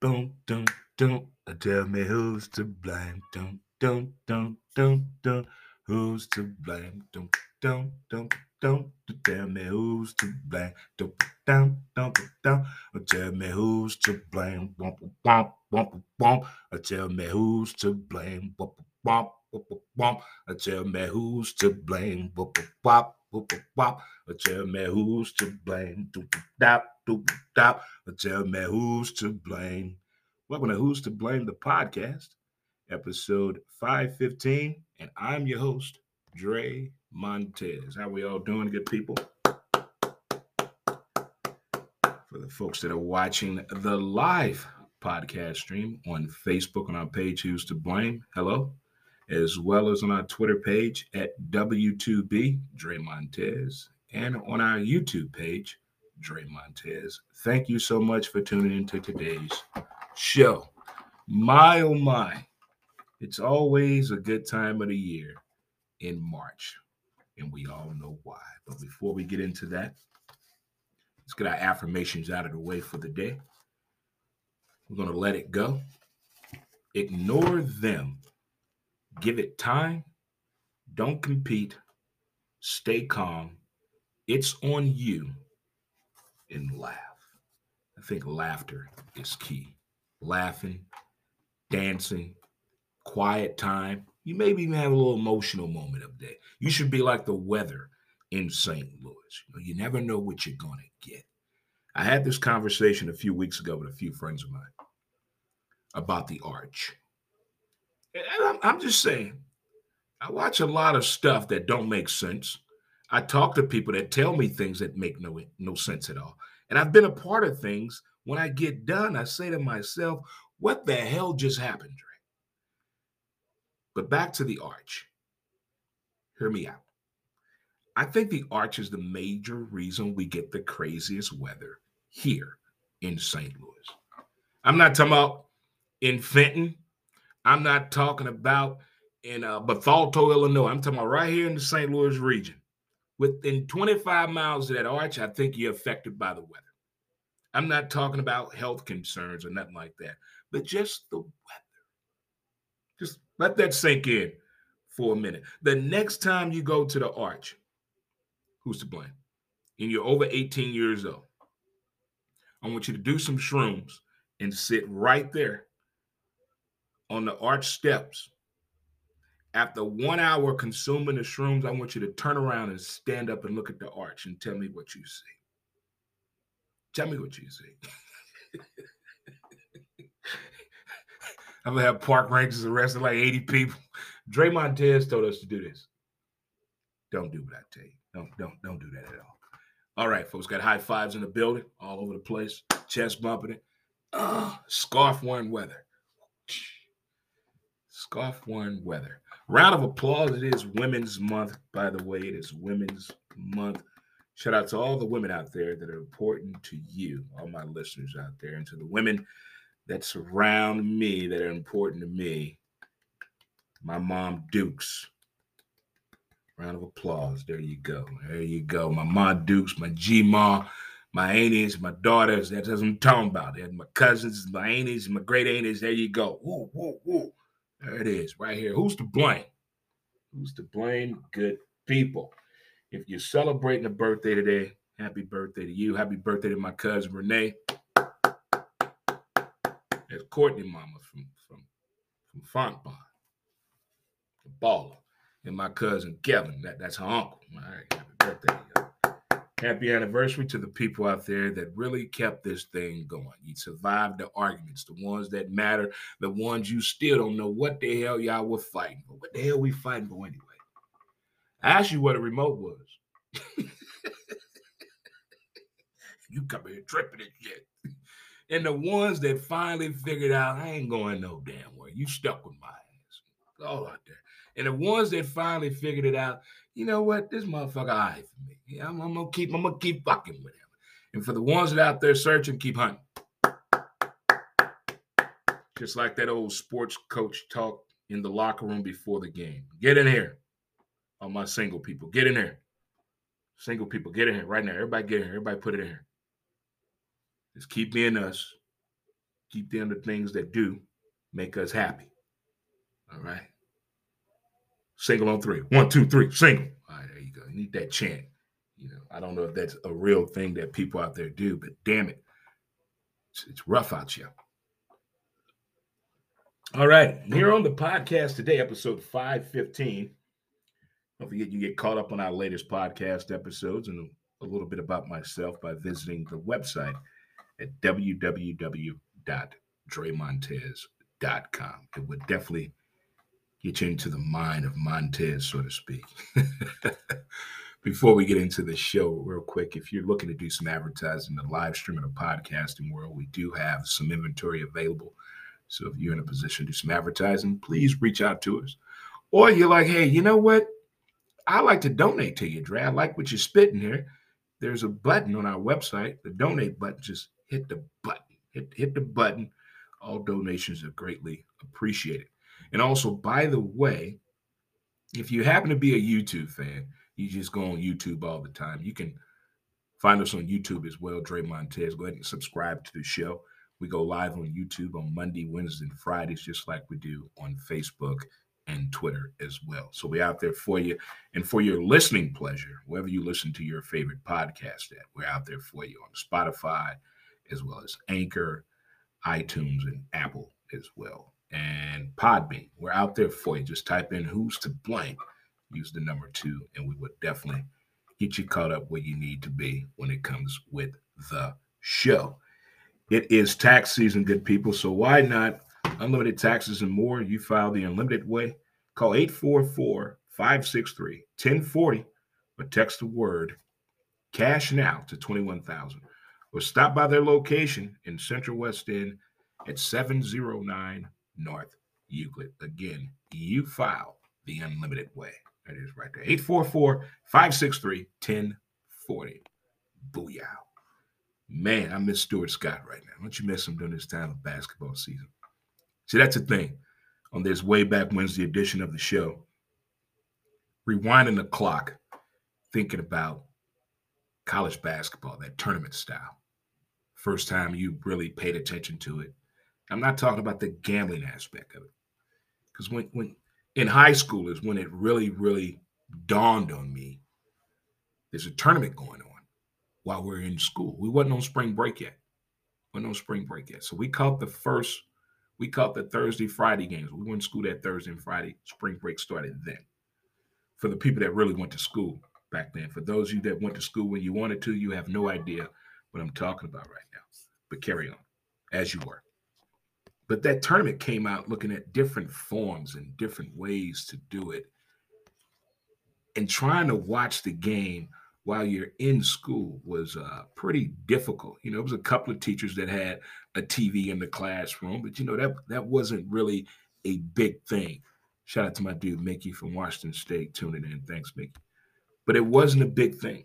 boom, dum, dum. Tell me who's to blame. Dum, dum, dum, dum, dum. Who's to blame? Dum, dum, dum, dum. Tell me who's to blame. Dum, dum, dum, dum. Tell me who's to blame. Bump, bump, bump, bump. Tell me who's to blame. Bump, bump, bump, bump. Tell me who's to blame. Bump, bump, bump, bump. Tell me who's to blame. Doop, dop, dop. Tell me who's to blame. Welcome to Who's to Blame the podcast, episode 515. And I'm your host, Dre Montez. How we all doing, good people? For the folks that are watching the live podcast stream on Facebook on our page, Who's to Blame, hello, as well as on our Twitter page at W2B, Dre Montez, and on our YouTube page, Dre Montez. Thank you so much for tuning into today's show. My oh my, it's always a good time of the year in March, and we all know why. But before we get into that, let's get our affirmations out of the way for the day. We're going to let it go. Ignore them. Give it time. Don't compete. Stay calm. It's on you. And laugh. I think laughter is key laughing, dancing, quiet time. You maybe even have a little emotional moment up there. You should be like the weather in St. Louis. You, know, you never know what you're going to get. I had this conversation a few weeks ago with a few friends of mine about the arch. And I'm, I'm just saying, I watch a lot of stuff that don't make sense. I talk to people that tell me things that make no no sense at all. And I've been a part of things when I get done, I say to myself, what the hell just happened, Dre? But back to the arch. Hear me out. I think the arch is the major reason we get the craziest weather here in St. Louis. I'm not talking about in Fenton. I'm not talking about in uh, Bethalto, Illinois. I'm talking about right here in the St. Louis region. Within 25 miles of that arch, I think you're affected by the weather. I'm not talking about health concerns or nothing like that, but just the weather. Just let that sink in for a minute. The next time you go to the arch, who's to blame? And you're over 18 years old. I want you to do some shrooms and sit right there on the arch steps. After one hour consuming the shrooms, I want you to turn around and stand up and look at the arch and tell me what you see. Tell me what you see. I'm gonna have park rangers arrested like 80 people. Dre Montez told us to do this. Don't do what I tell you. Don't don't don't do that at all. All right, folks. Got high fives in the building, all over the place. Chest bumping it. Uh, scarf wearing weather. Scarf wearing weather. Round of applause. It is Women's Month, by the way. It is Women's Month. Shout out to all the women out there that are important to you, all my listeners out there, and to the women that surround me that are important to me. My mom, Dukes. Round of applause. There you go. There you go. My mom, Dukes, my G Ma, my aunties, my daughters. That's what I'm talking about. There's my cousins, my aunties, my great aunties. There you go. Woo, woo, woo. There it is, right here. Who's to blame? Who's to blame? Good people. If you're celebrating a birthday today, happy birthday to you. Happy birthday to my cousin Renee. There's Courtney Mama from from from Fontbonne, the baller, and my cousin Kevin. That, that's her uncle. All right, happy birthday. Happy anniversary to the people out there that really kept this thing going. You survived the arguments, the ones that matter, the ones you still don't know what the hell y'all were fighting for. What the hell we fighting for anyway? I asked you what a remote was. you come here tripping and shit. And the ones that finally figured out, I ain't going no damn way. You stuck with my ass. All out there. And the ones that finally figured it out, you know what? This motherfucker eye for me. Yeah, I'm, I'm, gonna keep, I'm gonna keep fucking with him. And for the ones that out there searching, keep hunting. Just like that old sports coach talk in the locker room before the game. Get in here on my single people. Get in here. Single people, get in here right now. Everybody get in here. Everybody put it in here. Just keep being us. keep doing the things that do make us happy. All right. Single on three. One, two, three. Single. All right, there you go. You need that chant. You know, I don't know if that's a real thing that people out there do, but damn it, it's, it's rough out here. All right, here on the podcast today, episode 515. Don't forget you get caught up on our latest podcast episodes and a little bit about myself by visiting the website at www.dremontez.com. It would definitely get you into the mind of Montez, so to speak. Before we get into the show, real quick, if you're looking to do some advertising, the live streaming of podcasting world, we do have some inventory available. So if you're in a position to do some advertising, please reach out to us. Or you're like, hey, you know what? I like to donate to you, Dre. I like what you're spitting here. There's a button on our website, the donate button. Just hit the button. Hit, hit the button. All donations are greatly appreciated. And also, by the way, if you happen to be a YouTube fan, you just go on YouTube all the time. You can find us on YouTube as well, Dre Montez. Go ahead and subscribe to the show. We go live on YouTube on Monday, Wednesday, and Fridays, just like we do on Facebook and Twitter as well. So we're out there for you. And for your listening pleasure, wherever you listen to your favorite podcast at, we're out there for you on Spotify, as well as Anchor, iTunes, and Apple as well. And Podbean, we're out there for you. Just type in who's to blame, use the number two, and we will definitely get you caught up where you need to be when it comes with the show. It is tax season, good people. So why not unlimited taxes and more? You file the unlimited way. Call 844 563 1040 or text the word cash now to 21,000 or stop by their location in Central West End at 709 North Euclid. Again, you file the unlimited way. That is right there. 844 563 1040. Booyah. Man, I miss Stuart Scott right now. Don't you miss him during this time of basketball season? See, that's the thing. On this way back Wednesday edition of the show, rewinding the clock, thinking about college basketball, that tournament style. First time you really paid attention to it. I'm not talking about the gambling aspect of it. Because when, when in high school is when it really, really dawned on me there's a tournament going on while we are in school. We wasn't on spring break yet. We wasn't on spring break yet. So we caught the first, we caught the Thursday, Friday games. We went to school that Thursday and Friday. Spring break started then. For the people that really went to school back then. For those of you that went to school when you wanted to, you have no idea what I'm talking about right now. But carry on as you were. But that tournament came out looking at different forms and different ways to do it and trying to watch the game while you're in school was uh, pretty difficult. You know, it was a couple of teachers that had a TV in the classroom, but you know that that wasn't really a big thing. Shout out to my dude Mickey from Washington State tuning in. Thanks, Mickey. But it wasn't a big thing.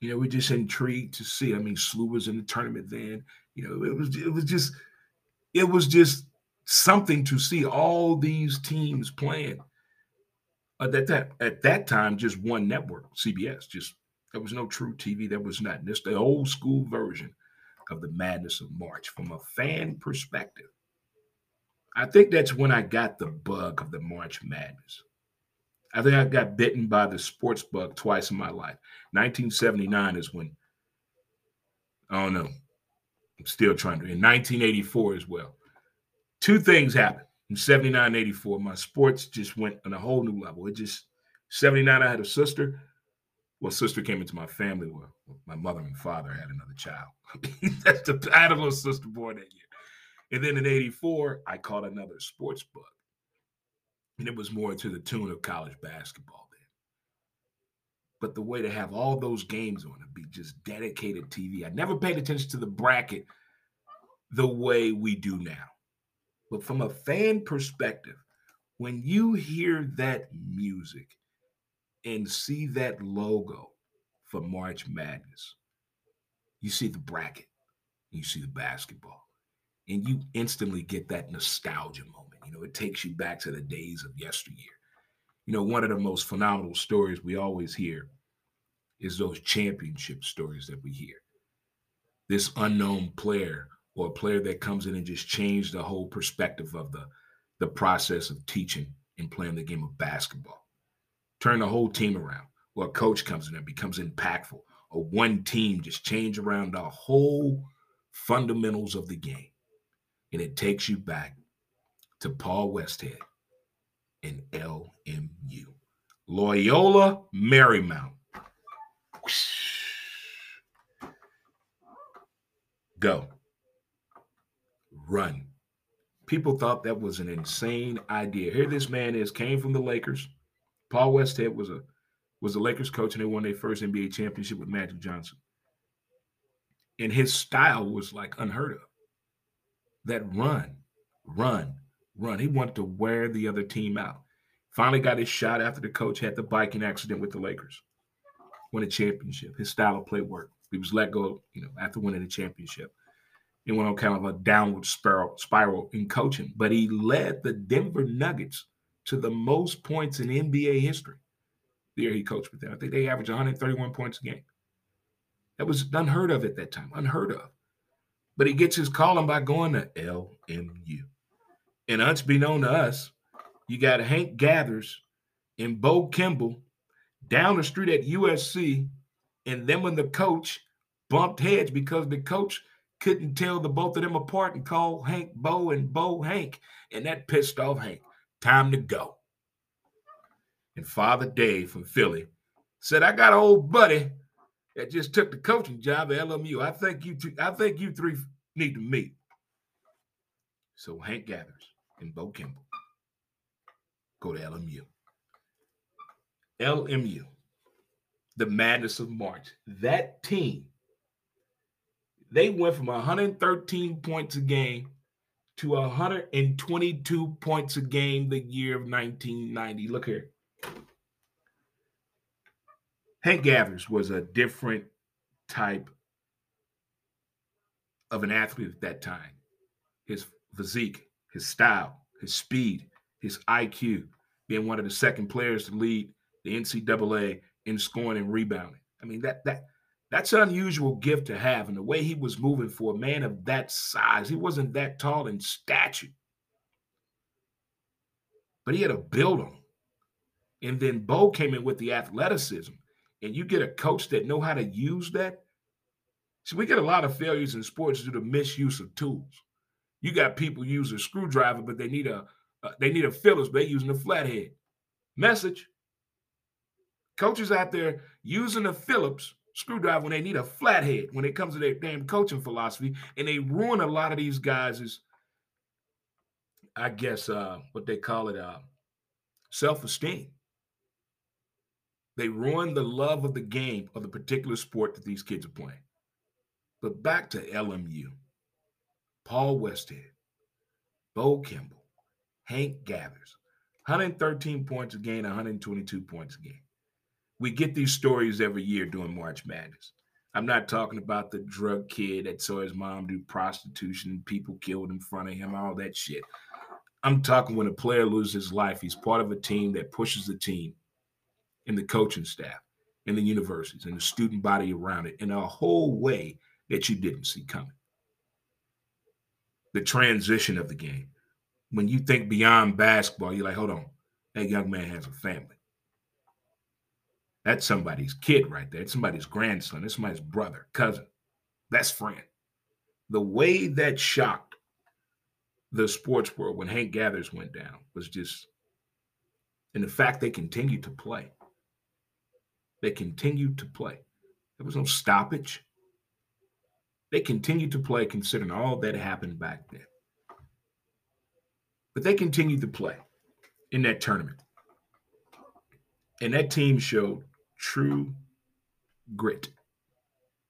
You know, we're just intrigued to see. I mean, SLU was in the tournament then. You know, it was it was just it was just something to see all these teams playing. At that, at that time, just one network, CBS, just there was no truTV There was nothing. It's the old school version of the madness of March from a fan perspective. I think that's when I got the bug of the March Madness. I think I got bitten by the sports bug twice in my life. 1979 is when, I don't know, I'm still trying to, in 1984 as well. Two things happened in 79 84. My sports just went on a whole new level. It just, 79, I had a sister well, sister came into my family where my mother and father had another child. That's the I had a little sister born that year. And then in 84, I caught another sports bug. And it was more to the tune of college basketball. But the way to have all those games on it be just dedicated TV. I never paid attention to the bracket the way we do now. But from a fan perspective, when you hear that music, and see that logo for March Madness, you see the bracket, you see the basketball, and you instantly get that nostalgia moment. You know, it takes you back to the days of yesteryear. You know, one of the most phenomenal stories we always hear is those championship stories that we hear. This unknown player or a player that comes in and just change the whole perspective of the, the process of teaching and playing the game of basketball. Turn the whole team around. Or a coach comes in and becomes impactful. Or one team just change around the whole fundamentals of the game. And it takes you back to Paul Westhead and LMU. Loyola Marymount. Go. Run. People thought that was an insane idea. Here this man is, came from the Lakers. Paul Westhead was a was the Lakers coach, and they won their first NBA championship with Magic Johnson. And his style was like unheard of. That run, run, run. He wanted to wear the other team out. Finally got his shot after the coach had the biking accident with the Lakers. Won a championship. His style of play worked. He was let go, you know, after winning the championship. He went on kind of a downward spiral, spiral in coaching, but he led the Denver Nuggets to the most points in NBA history. The year he coached with them, I think they averaged 131 points a game. That was unheard of at that time, unheard of. But he gets his calling by going to LMU. And unbeknown to us, you got Hank Gathers and Bo Kimble down the street at USC. And then when the coach bumped heads because the coach couldn't tell the both of them apart and call Hank Bo and Bo Hank. And that pissed off Hank. Time to go. And Father Dave from Philly said, I got an old buddy that just took the coaching job at LMU. I think you two, I think you three need to meet. So Hank Gathers and Bo Kimble go to LMU. LMU, the madness of March. That team, they went from 113 points a game to 122 points a game the year of 1990. Look here. Hank Gathers was a different type of an athlete at that time. His physique, his style, his speed, his IQ, being one of the second players to lead the NCAA in scoring and rebounding. I mean, that that that's an unusual gift to have. And the way he was moving for a man of that size, he wasn't that tall in stature, but he had a build on. And then Bo came in with the athleticism and you get a coach that know how to use that. See, we get a lot of failures in sports due to misuse of tools. You got people a screwdriver, but they need a uh, they need a Phillips, but they using a flathead. Message. Coaches out there using a Phillips screwdriver when they need a flathead when it comes to their damn coaching philosophy, and they ruin a lot of these guys' I guess uh, what they call it, uh, self-esteem. They ruin the love of the game of the particular sport that these kids are playing. But back to LMU. Paul Westhead, Bo Kimble, Hank Gathers, 113 points a game, 122 points a game. We get these stories every year during March Madness. I'm not talking about the drug kid that saw his mom do prostitution and people killed in front of him, all that shit. I'm talking when a player loses his life, he's part of a team that pushes the team and the coaching staff, and the universities, and the student body around it in a whole way that you didn't see coming. The transition of the game. When you think beyond basketball, you're like, hold on, that young man has a family. That's somebody's kid right there. It's somebody's grandson. It's somebody's brother, cousin, best friend. The way that shocked the sports world when Hank Gathers went down was just, and the fact they continued to play. They continued to play. There was no stoppage. They continued to play considering all that happened back then. But they continued to play in that tournament. And that team showed true grit,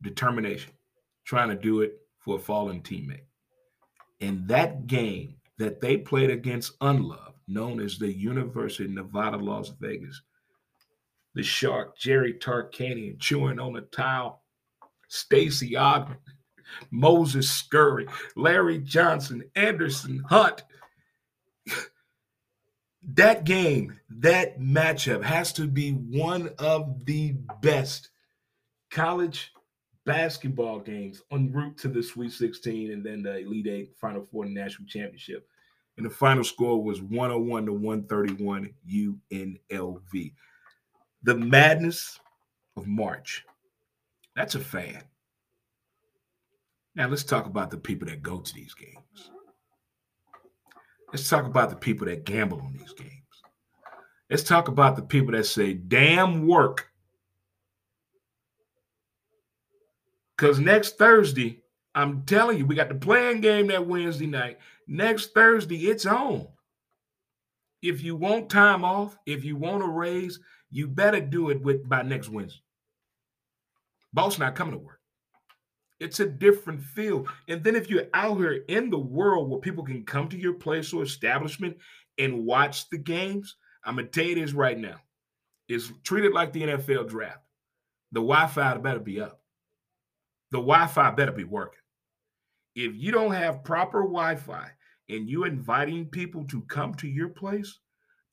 determination, trying to do it for a fallen teammate. In that game that they played against UNLV, known as the University of Nevada, Las Vegas, the shark, Jerry Tarkanian, chewing on a towel, Stacy Augmon, Moses Scurry, Larry Johnson, Anderson Hunt. that game, that matchup has to be one of the best college basketball games en route to the Sweet 16 and then the Elite Eight Final Four National Championship. And the final score was 101 to 131 UNLV. The madness of March. That's a fan. Now let's talk about the people that go to these games. Let's talk about the people that gamble on these games. Let's talk about the people that say, damn work. Because next Thursday, I'm telling you, we got the playing game that Wednesday night. Next Thursday, it's on. If you want time off, if you want a raise, you better do it with by next Wednesday. Boss not coming to work. It's a different feel. And then if you're out here in the world where people can come to your place or establishment and watch the games, I'm gonna tell you this right now. It's treated like the NFL draft. The Wi-Fi better be up. The Wi-Fi better be working. If you don't have proper Wi-Fi and you're inviting people to come to your place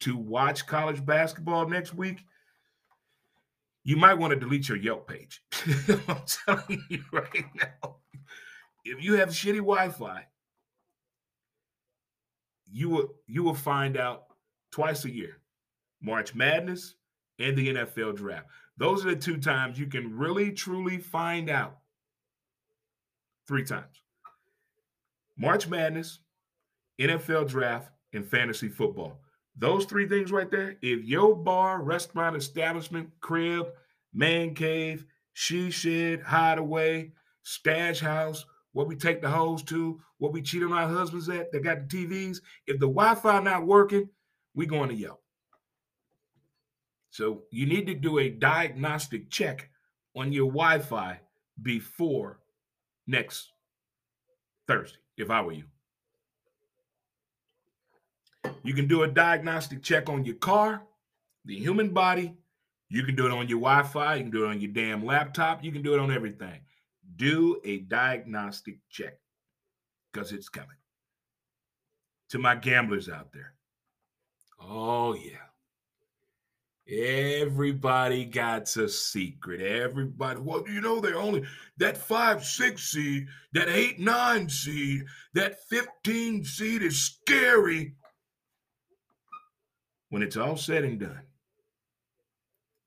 to watch college basketball next week, you might want to delete your Yelp page. I'm telling you right now. If you have shitty Wi-Fi, you will you will find out twice a year. March Madness and the NFL draft. Those are the two times you can really truly find out. Three times. March Madness, NFL draft, and fantasy football. Those three things right there, if your bar, restaurant, establishment, crib, man cave, she shed, hideaway, stash house, what we take the hoes to, what we cheat on our husbands at, they got the TVs. If the Wi-Fi not working, we going to Yelp. So you need to do a diagnostic check on your Wi-Fi before next Thursday, if I were you. You can do a diagnostic check on your car, the human body. You can do it on your Wi Fi. You can do it on your damn laptop. You can do it on everything. Do a diagnostic check because it's coming. To my gamblers out there. Oh, yeah. Everybody got a secret. Everybody, well, you know, they only that five, six seed, that eight, nine seed, that 15 seed is scary when it's all said and done,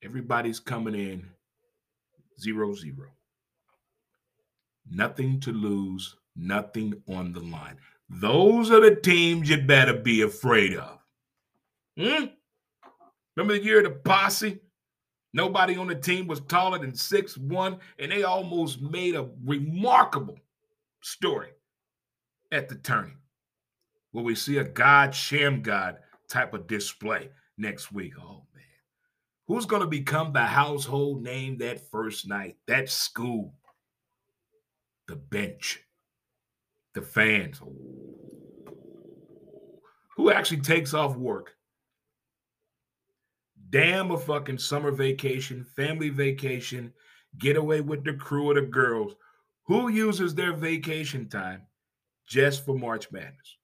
everybody's coming in zero zero. Nothing to lose, nothing on the line. Those are the teams you better be afraid of. Hmm? Remember the year of the posse? Nobody on the team was taller than six one, and they almost made a remarkable story at the turning. Where we see a God, sham God, type of display next week. Oh who's going to become the household name that first night? That school, the bench, the fans. Who actually takes off work? Damn a fucking summer vacation, family vacation, get away with the crew of the girls. Who uses their vacation time just for March Madness?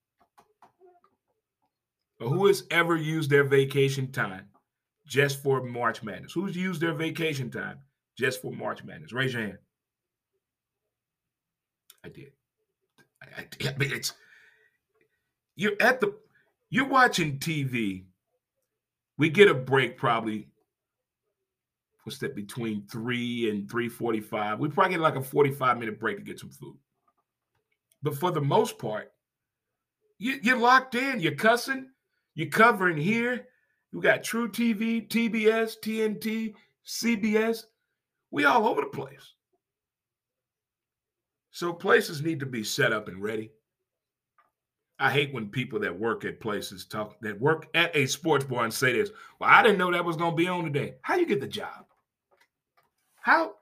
who has ever used their vacation time just for March Madness? Who's used their vacation time just for March Madness? Raise your hand. I did. I, I, I mean, it's you're at the you're watching TV. We get a break probably. What's that between three and three forty-five? We probably get like a forty-five minute break to get some food. But for the most part, you, you're locked in. You're cussing. You're covering here. You got truTV, TBS, TNT, CBS. We all over the place. So places need to be set up and ready. I hate when people that work at places talk that work at a sports bar and say this. Well, I didn't know that was going to be on today. How you get the job? How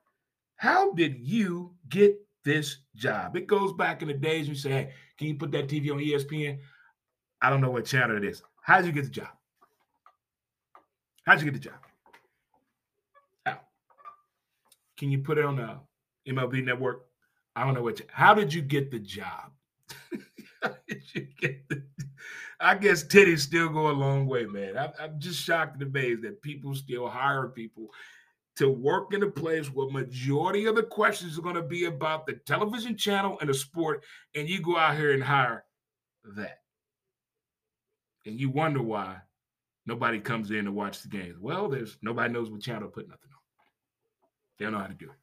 how did you get this job? It goes back in the days you say, "Hey, can you put that TV on ESPN?" I don't know what channel it is. How did you get the job? How did you get the job? How? Can you put it on the MLB network? I don't know what. You, how did you get the job? how did you get the? I guess titties still go a long way, man. I, I'm just shocked and amazed that people still hire people to work in a place where majority of the questions are going to be about the television channel and the sport, and you go out here and hire that. And you wonder why nobody comes in to watch the games. Well, there's nobody knows what channel to put nothing on. They don't know how to do it.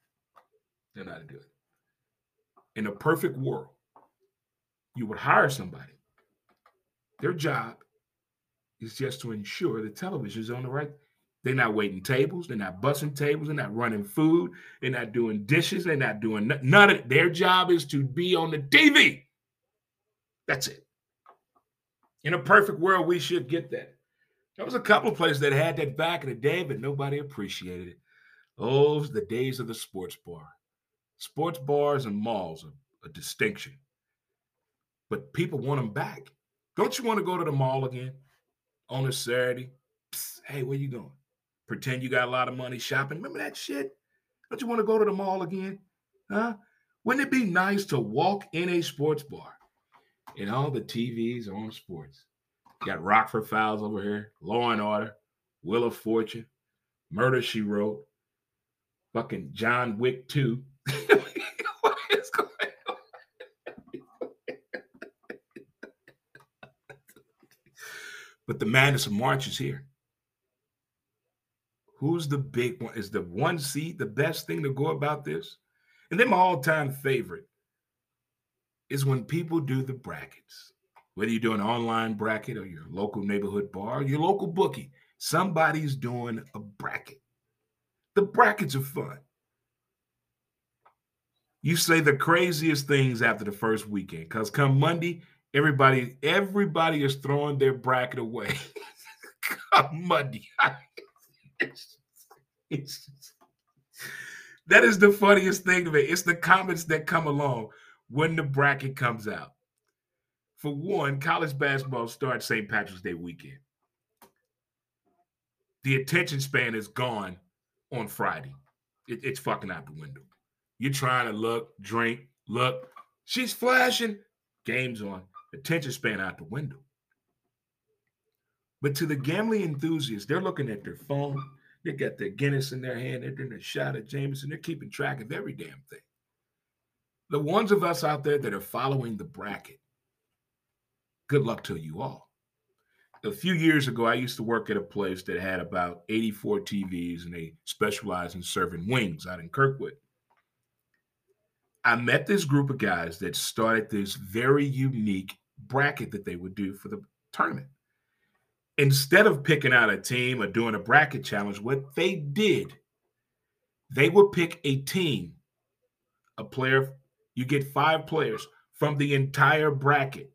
They don't know how to do it. In a perfect world, you would hire somebody. Their job is just to ensure the television is on the right they're not waiting tables. They're not bussing tables. They're not running food. They're not doing dishes. They're not doing none of it. Their job is to be on the TV. That's it. In a perfect world, we should get that. There was a couple of places that had that back in the day, but nobody appreciated it. Oh, the days of the sports bar. Sports bars and malls are a distinction. But people want them back. Don't you want to go to the mall again on a Saturday? Psst, hey, where you going? pretend you got a lot of money shopping. Remember that shit? Don't you want to go to the mall again? Huh? Wouldn't it be nice to walk in a sports bar and all the TVs are on sports? Got Rockford Files over here, Law and Order, Wheel of Fortune, Murder She Wrote, fucking John Wick 2. what is going on? but the madness of March is here. Who's the big one? Is the one seed the best thing to go about this? And then my all-time favorite is when people do the brackets. Whether you're doing an online bracket or your local neighborhood bar, your local bookie, somebody's doing a bracket. The brackets are fun. You say the craziest things after the first weekend, because come Monday, everybody, everybody is throwing their bracket away. come Monday. it's, it's that is the funniest thing to me. It's the comments that come along when the bracket comes out. For one, college basketball starts St. Patrick's Day weekend. The attention span is gone on Friday. It, it's fucking out the window. You're trying to look, drink, look. She's flashing. Game's on. Attention span out the window. But to the gambling enthusiasts, they're looking at their phone. They got their Guinness in their hand. They're doing a shot of Jameson. They're keeping track of every damn thing. The ones of us out there that are following the bracket, good luck to you all. A few years ago, I used to work at a place that had about 84 TVs and they specialized in serving wings out in Kirkwood. I met this group of guys that started this very unique bracket that they would do for the tournament instead of picking out a team or doing a bracket challenge, what they did, they would pick a team, a player. You get five players from the entire bracket.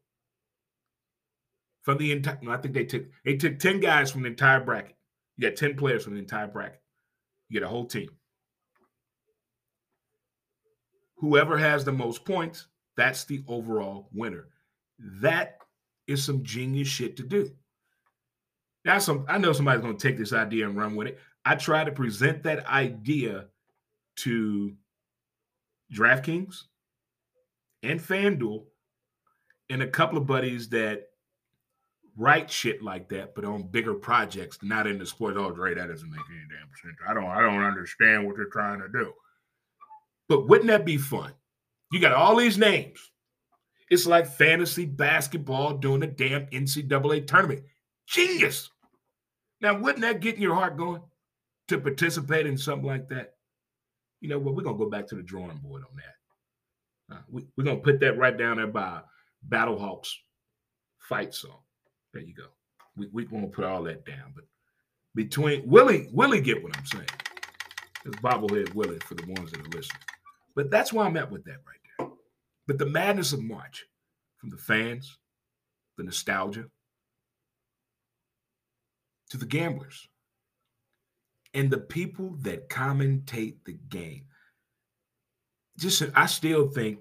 From the entire, I think they took they took ten guys from the entire bracket. You got ten players from the entire bracket. You get a whole team. Whoever has the most points, that's the overall winner. That is some genius shit to do. Now, some I know somebody's going to take this idea and run with it. I try to present that idea to DraftKings and FanDuel and a couple of buddies that write shit like that, but on bigger projects, not in the sports. Oh, Dre, that doesn't make any damn sense. I don't, I don't understand what they're trying to do. But wouldn't that be fun? You got all these names. It's like fantasy basketball doing a damn NCAA tournament. Genius. Now, wouldn't that get in your heart going to participate in something like that? You know what? We're to go back to the drawing board on that. Uh, we, going to put that right down there by Battlehawks fight song. There you go. We, we want to put all that down. But between Willie, Willie get what I'm saying. It's bobblehead Willie for the ones that are listening. But that's why I'm at with that right there. But the madness of March from the fans, the nostalgia, to the gamblers and the people that commentate the game. Just, I still think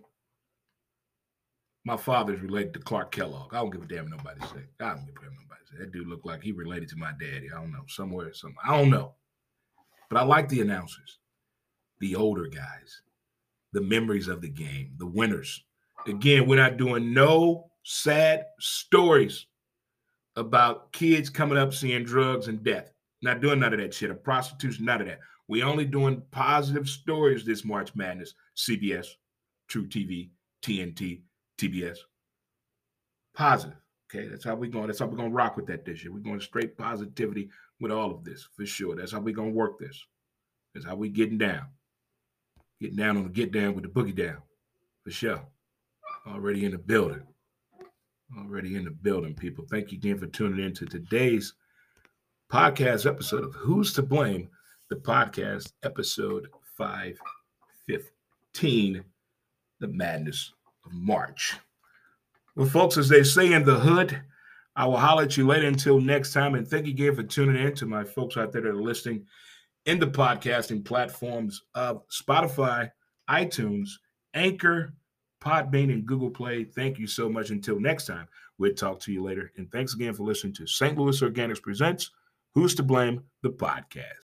my father's related to Clark Kellogg. I don't give a damn nobody say. I don't give a damn nobody say. That dude looked like he related to my daddy. I don't know, somewhere, somewhere. I don't know. But I like the announcers, the older guys, the memories of the game, the winners. Again, we're not doing no sad stories about kids coming up seeing drugs and death. Not doing none of that shit, or prostitution, none of that. We only doing positive stories this March Madness. CBS, truTV, TNT, TBS. Positive. Okay, that's how we're going. That's how we're gonna rock with that this year. We're going straight positivity with all of this for sure. That's how we're gonna work this. That's how we getting down. Getting down on the get down with the boogie down. For sure. Already in the building. Already in the building, people. Thank you again for tuning in to today's podcast episode of Who's to Blame, the podcast episode 515, The Madness of March. Well, folks, as they say in the hood, I will holler at you later until next time. And thank you again for tuning in to my folks out there that are listening in the podcasting platforms of Spotify, iTunes, Anchor, Podbean, and Google Play. Thank you so much. Until next time, we'll talk to you later. And thanks again for listening to St. Louis Organics Presents Who's to Blame? The podcast.